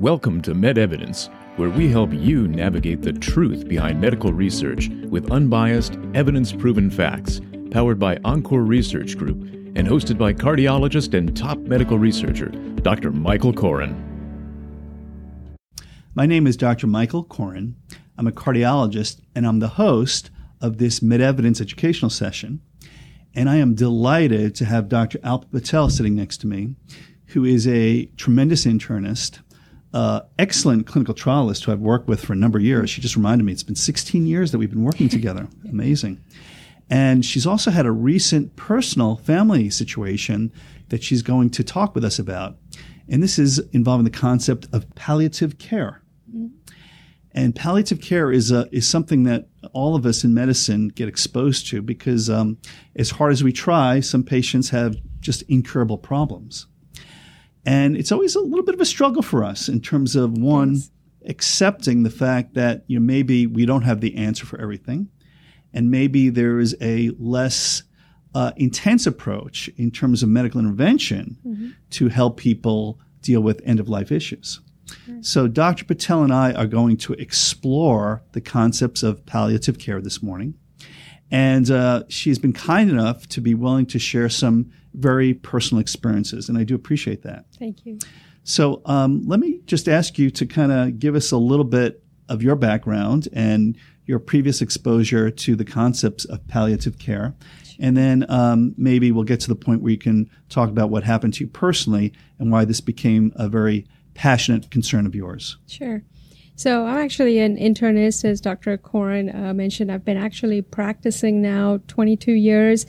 Welcome to MedEvidence, where we help you navigate the truth behind medical research with unbiased, evidence proven facts, powered by Encore Research Group and hosted by cardiologist and top medical researcher, Dr. Michael Koren. My name is Dr. Michael Koren. I'm a cardiologist and I'm the host of this MedEvidence educational session. And I am delighted to have Dr. Alpa Patel sitting next to me, who is a tremendous internist, uh, excellent clinical trialist who I've worked with for a number of years. She just reminded me it's been 16 years that we've been working together. Amazing. And she's also had a recent personal family situation that she's going to talk with us about. And this is involving the concept of palliative care. And palliative care is a, is something that all of us in medicine get exposed to because um, as hard as we try, some patients have just incurable problems. And it's always a little bit of a struggle for us in terms of one, yes. accepting the fact that you know, maybe we don't have the answer for everything. And maybe there is a less uh, intense approach in terms of medical intervention mm-hmm. to help people deal with end of life issues. So, Dr. Patel and I are going to explore the concepts of palliative care this morning. And uh, she's been kind enough to be willing to share some very personal experiences. And I do appreciate that. Thank you. So, um, let me just ask you to kind of give us a little bit of your background and your previous exposure to the concepts of palliative care. And then um, maybe we'll get to the point where you can talk about what happened to you personally and why this became a very passionate concern of yours. Sure. So I'm actually an internist, as Dr. Koren uh, mentioned. I've been actually practicing now 22 years.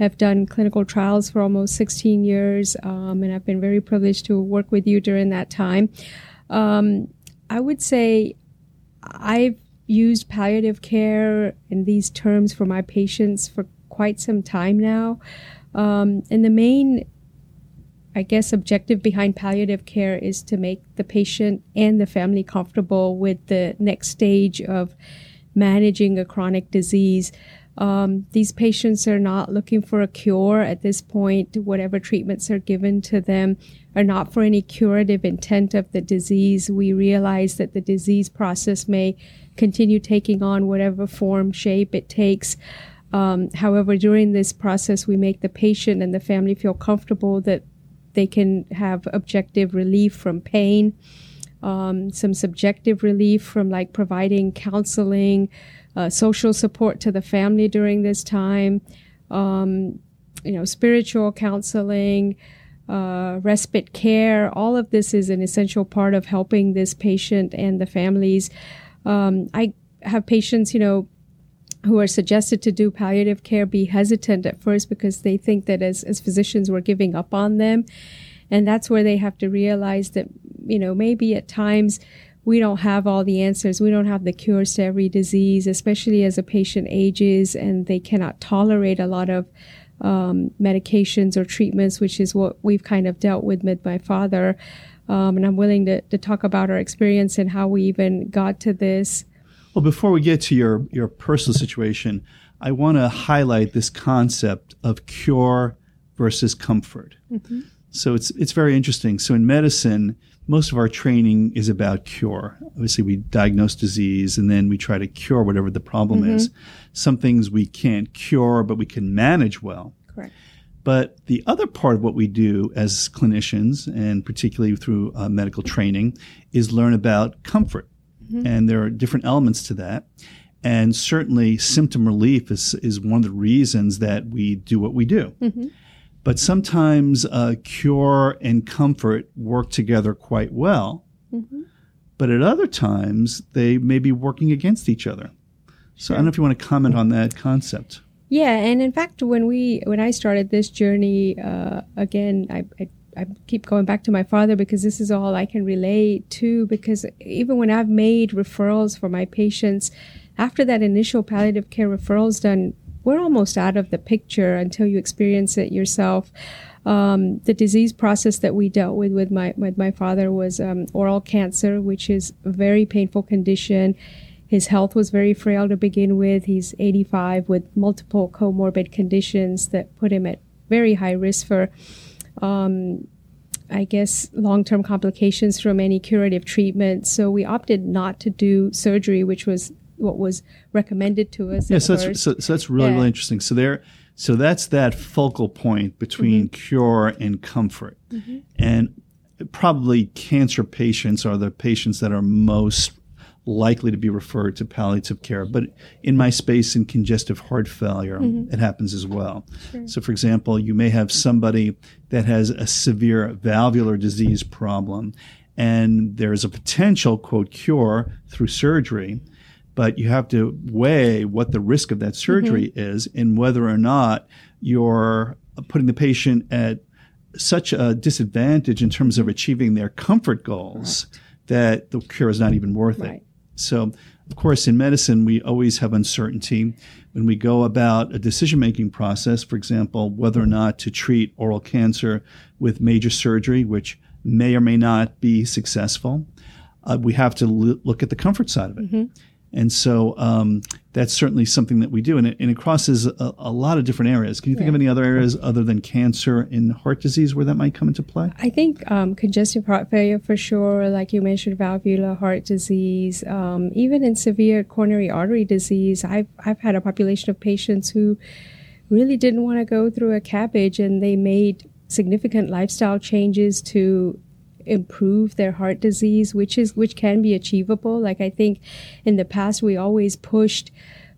I've done clinical trials for almost 16 years, um, and I've been very privileged to work with you during that time. Um, I would say I've used palliative care in these terms for my patients for quite some time now. Um, and the main I guess, objective behind palliative care is to make the patient and the family comfortable with the next stage of managing a chronic disease. Um, these patients are not looking for a cure at this point. Whatever treatments are given to them are not for any curative intent of the disease. We realize that the disease process may continue taking on whatever form, shape it takes. Um, however, during this process, we make the patient and the family feel comfortable that they can have objective relief from pain, um, some subjective relief from like providing counseling, uh, social support to the family during this time, um, you know, spiritual counseling, uh, respite care. All of this is an essential part of helping this patient and the families. Um, I have patients, you know, who are suggested to do palliative care be hesitant at first because they think that as, as physicians we're giving up on them. And that's where they have to realize that, you know, maybe at times we don't have all the answers. We don't have the cures to every disease, especially as a patient ages and they cannot tolerate a lot of um, medications or treatments, which is what we've kind of dealt with with my father. Um, and I'm willing to, to talk about our experience and how we even got to this. Well, before we get to your, your personal situation, I want to highlight this concept of cure versus comfort. Mm-hmm. So it's, it's very interesting. So in medicine, most of our training is about cure. Obviously, we diagnose disease and then we try to cure whatever the problem mm-hmm. is. Some things we can't cure, but we can manage well. Correct. But the other part of what we do as clinicians, and particularly through uh, medical training, is learn about comfort. Mm-hmm. And there are different elements to that. And certainly, symptom relief is, is one of the reasons that we do what we do. Mm-hmm. But sometimes uh, cure and comfort work together quite well. Mm-hmm. But at other times, they may be working against each other. So sure. I don't know if you want to comment on that concept. Yeah, and in fact, when we when I started this journey, uh, again, I, I I keep going back to my father because this is all I can relate to. Because even when I've made referrals for my patients, after that initial palliative care referrals done, we're almost out of the picture until you experience it yourself. Um, the disease process that we dealt with with my with my father was um, oral cancer, which is a very painful condition. His health was very frail to begin with. He's 85 with multiple comorbid conditions that put him at very high risk for um, I guess, long term complications from any curative treatment. So we opted not to do surgery, which was what was recommended to us. Yeah, so that's, so, so that's really, yeah. really interesting. So there, so that's that focal point between mm-hmm. cure and comfort. Mm-hmm. And probably cancer patients are the patients that are most likely to be referred to palliative care. But in my space in congestive heart failure, mm-hmm. it happens as well. Sure. So, for example, you may have somebody that has a severe valvular disease problem, and there's a potential, quote, cure through surgery. But you have to weigh what the risk of that surgery mm-hmm. is and whether or not you're putting the patient at such a disadvantage in terms of achieving their comfort goals right. that the cure is not even worth right. it. So, of course, in medicine, we always have uncertainty when we go about a decision making process, for example, whether or not to treat oral cancer with major surgery, which may or may not be successful. Uh, we have to l- look at the comfort side of it. Mm-hmm. And so um, that's certainly something that we do. And it, and it crosses a, a lot of different areas. Can you think yeah. of any other areas other than cancer and heart disease where that might come into play? I think um, congestive heart failure for sure, like you mentioned, valvular heart disease, um, even in severe coronary artery disease. I've, I've had a population of patients who really didn't want to go through a CABG and they made significant lifestyle changes to improve their heart disease, which is which can be achievable. Like I think in the past we always pushed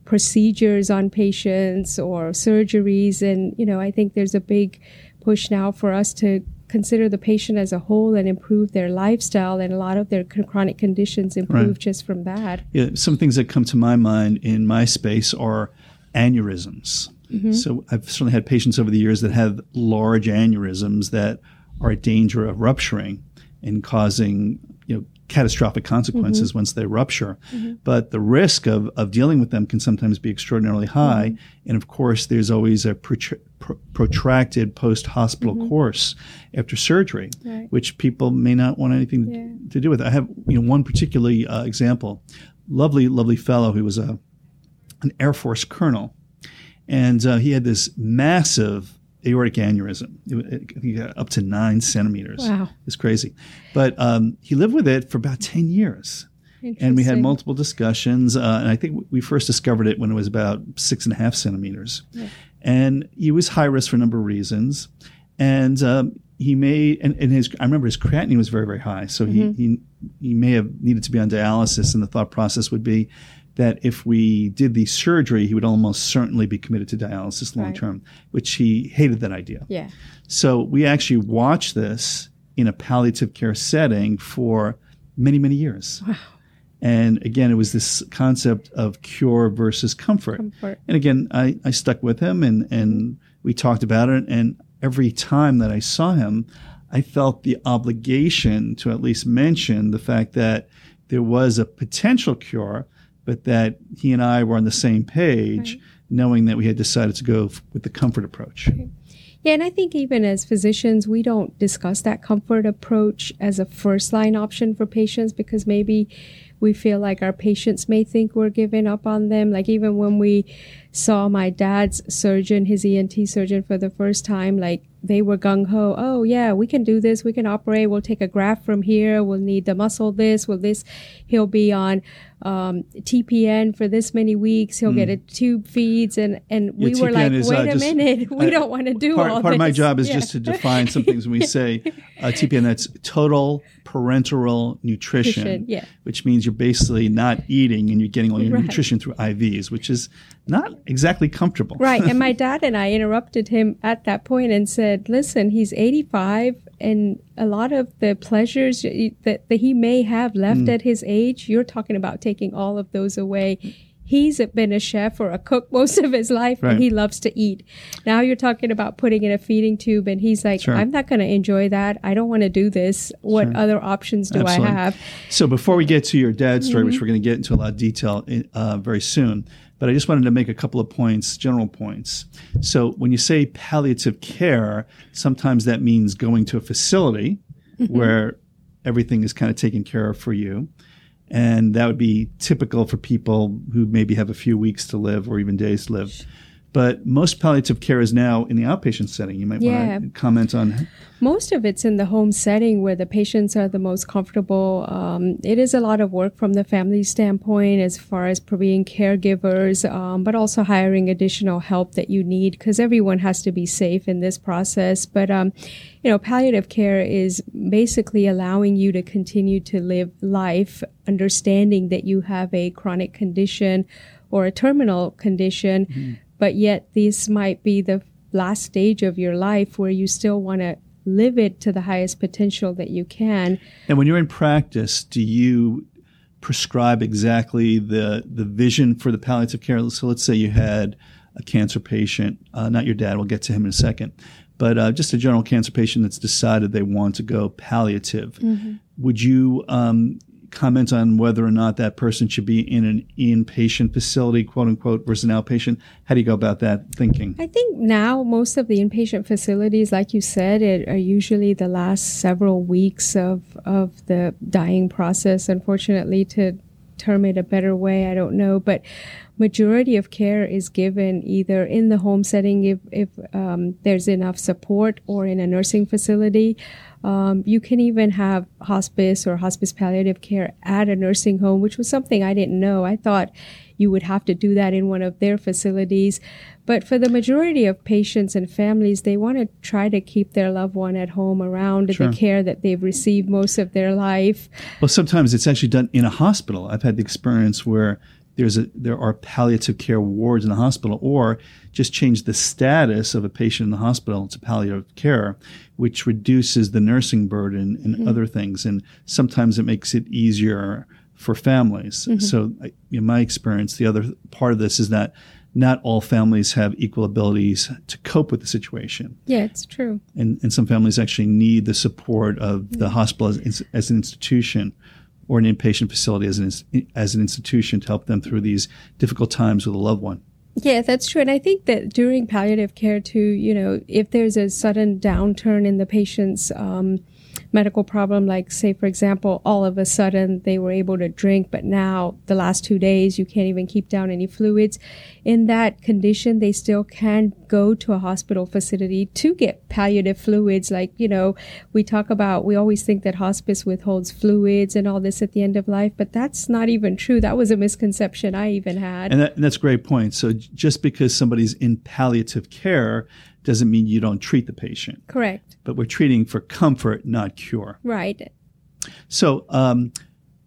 procedures on patients or surgeries and you know I think there's a big push now for us to consider the patient as a whole and improve their lifestyle and a lot of their chronic conditions improve right. just from that. Yeah, some things that come to my mind in my space are aneurysms. Mm-hmm. So I've certainly had patients over the years that have large aneurysms that are at danger of rupturing and causing you know catastrophic consequences mm-hmm. once they rupture. Mm-hmm. But the risk of, of dealing with them can sometimes be extraordinarily high. Mm-hmm. And of course, there's always a protracted post hospital mm-hmm. course after surgery, right. which people may not want anything yeah. to do with. I have you know one particularly uh, example, lovely, lovely fellow who was a an Air Force colonel, and uh, he had this massive aortic aneurysm. It, it, up to nine centimeters. Wow. It's crazy. But um, he lived with it for about 10 years. And we had multiple discussions. Uh, and I think we first discovered it when it was about six and a half centimeters. Yeah. And he was high risk for a number of reasons. And um, he may, and, and, his, I remember his creatinine was very, very high. So mm-hmm. he, he, he may have needed to be on dialysis. And the thought process would be, that if we did the surgery, he would almost certainly be committed to dialysis long term, right. which he hated that idea. Yeah. So we actually watched this in a palliative care setting for many, many years. Wow. And again, it was this concept of cure versus comfort. comfort. And again, I, I stuck with him and, and we talked about it. And every time that I saw him, I felt the obligation to at least mention the fact that there was a potential cure but that he and I were on the same page, right. knowing that we had decided to go f- with the comfort approach. Right. Yeah, and I think even as physicians, we don't discuss that comfort approach as a first line option for patients because maybe we feel like our patients may think we're giving up on them. Like even when we saw my dad's surgeon, his ENT surgeon for the first time, like they were gung ho. Oh yeah, we can do this. We can operate. We'll take a graft from here. We'll need the muscle. This. Will this? He'll be on um, TPN for this many weeks. He'll mm. get a tube feeds, and and yeah, we TPN were like, is, wait uh, a minute, we uh, don't want to do part, all part this. of my job is yeah. just to define some things. When we say uh, TPN, that's total parenteral nutrition, nutrition yeah. which means you're basically not eating and you're getting all your right. nutrition through IVs, which is not exactly comfortable. Right. and my dad and I interrupted him at that point and said, listen, he's 85 and a lot of the pleasures that, that he may have left mm. at his age, you're talking about taking all of those away. He's been a chef or a cook most of his life right. and he loves to eat. Now you're talking about putting in a feeding tube and he's like, sure. I'm not going to enjoy that. I don't want to do this. What sure. other options do Absolutely. I have? So before we get to your dad's story, mm-hmm. which we're going to get into a lot of detail in, uh, very soon, but I just wanted to make a couple of points, general points. So when you say palliative care, sometimes that means going to a facility mm-hmm. where everything is kind of taken care of for you. And that would be typical for people who maybe have a few weeks to live or even days to live. But most palliative care is now in the outpatient setting. You might Yeah. want to comment on. Most of it's in the home setting where the patients are the most comfortable. Um, it is a lot of work from the family standpoint as far as providing caregivers, um, but also hiring additional help that you need because everyone has to be safe in this process. But, um, you know, palliative care is basically allowing you to continue to live life, understanding that you have a chronic condition or a terminal condition, but yet this might be the last stage of your life where you still want to live it to the highest potential that you can. And when you're in practice, do you prescribe exactly the the vision for the palliative care? So let's say you had a cancer patient, uh, not your dad. We'll get to him in a second, but uh, just a general cancer patient that's decided they want to go palliative. Would you um, comment on whether or not that person should be in an inpatient facility, quote unquote, versus an outpatient? How do you go about that thinking? I think now most of the inpatient facilities, like you said, it are usually the last several weeks of, of the dying process. Unfortunately, to term it a better way, I don't know, but majority of care is given either in the home setting if, if um, there's enough support or in a nursing facility. Um, you can even have hospice or hospice palliative care at a nursing home, which was something I didn't know. I thought you would have to do that in one of their facilities. But for the majority of patients and families, they want to try to keep their loved one at home around Sure. the care that they've received most of their life. Well, sometimes it's actually done in a hospital. I've had the experience where there's a there are palliative care wards in the hospital, or just change the status of a patient in the hospital to palliative care, which reduces the nursing burden and mm-hmm. other things. And sometimes it makes it easier for families. So, in my experience, the other part of this is that not all families have equal abilities to cope with the situation Yeah, it's true. and, and some families actually need the support of the hospital as, as an institution or an inpatient facility as an, as an institution to help them through these difficult times with a loved one. Yeah, that's true. And I think that during palliative care, too, you know, if there's a sudden downturn in the patient's um, medical problem, like, say, for example, all of a sudden they were able to drink, but now the last two days you can't even keep down any fluids, in that condition, they still can go to a hospital facility to get palliative fluids. Like, you know, we talk about, we always think that hospice withholds fluids and all this at the end of life, but that's not even true. That was a misconception I even had. And, that, and that's a great point. So just because somebody's in palliative care doesn't mean you don't treat the patient, Correct. but we're treating for comfort, not cure. Right. So um,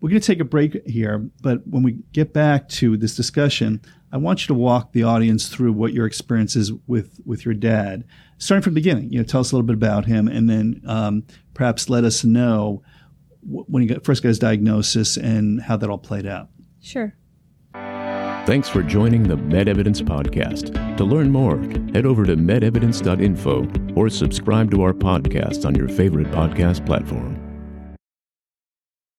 we're going to take a break here, but when we get back to this discussion, I want you to walk the audience through what your experience is with with your dad, starting from the beginning. You know, tell us a little bit about him, and then um, perhaps let us know when he got, first got his diagnosis and how that all played out. Sure. Thanks for joining the MedEvidence Podcast. To learn more, head over to medevidence.info or subscribe to our podcast on your favorite podcast platform.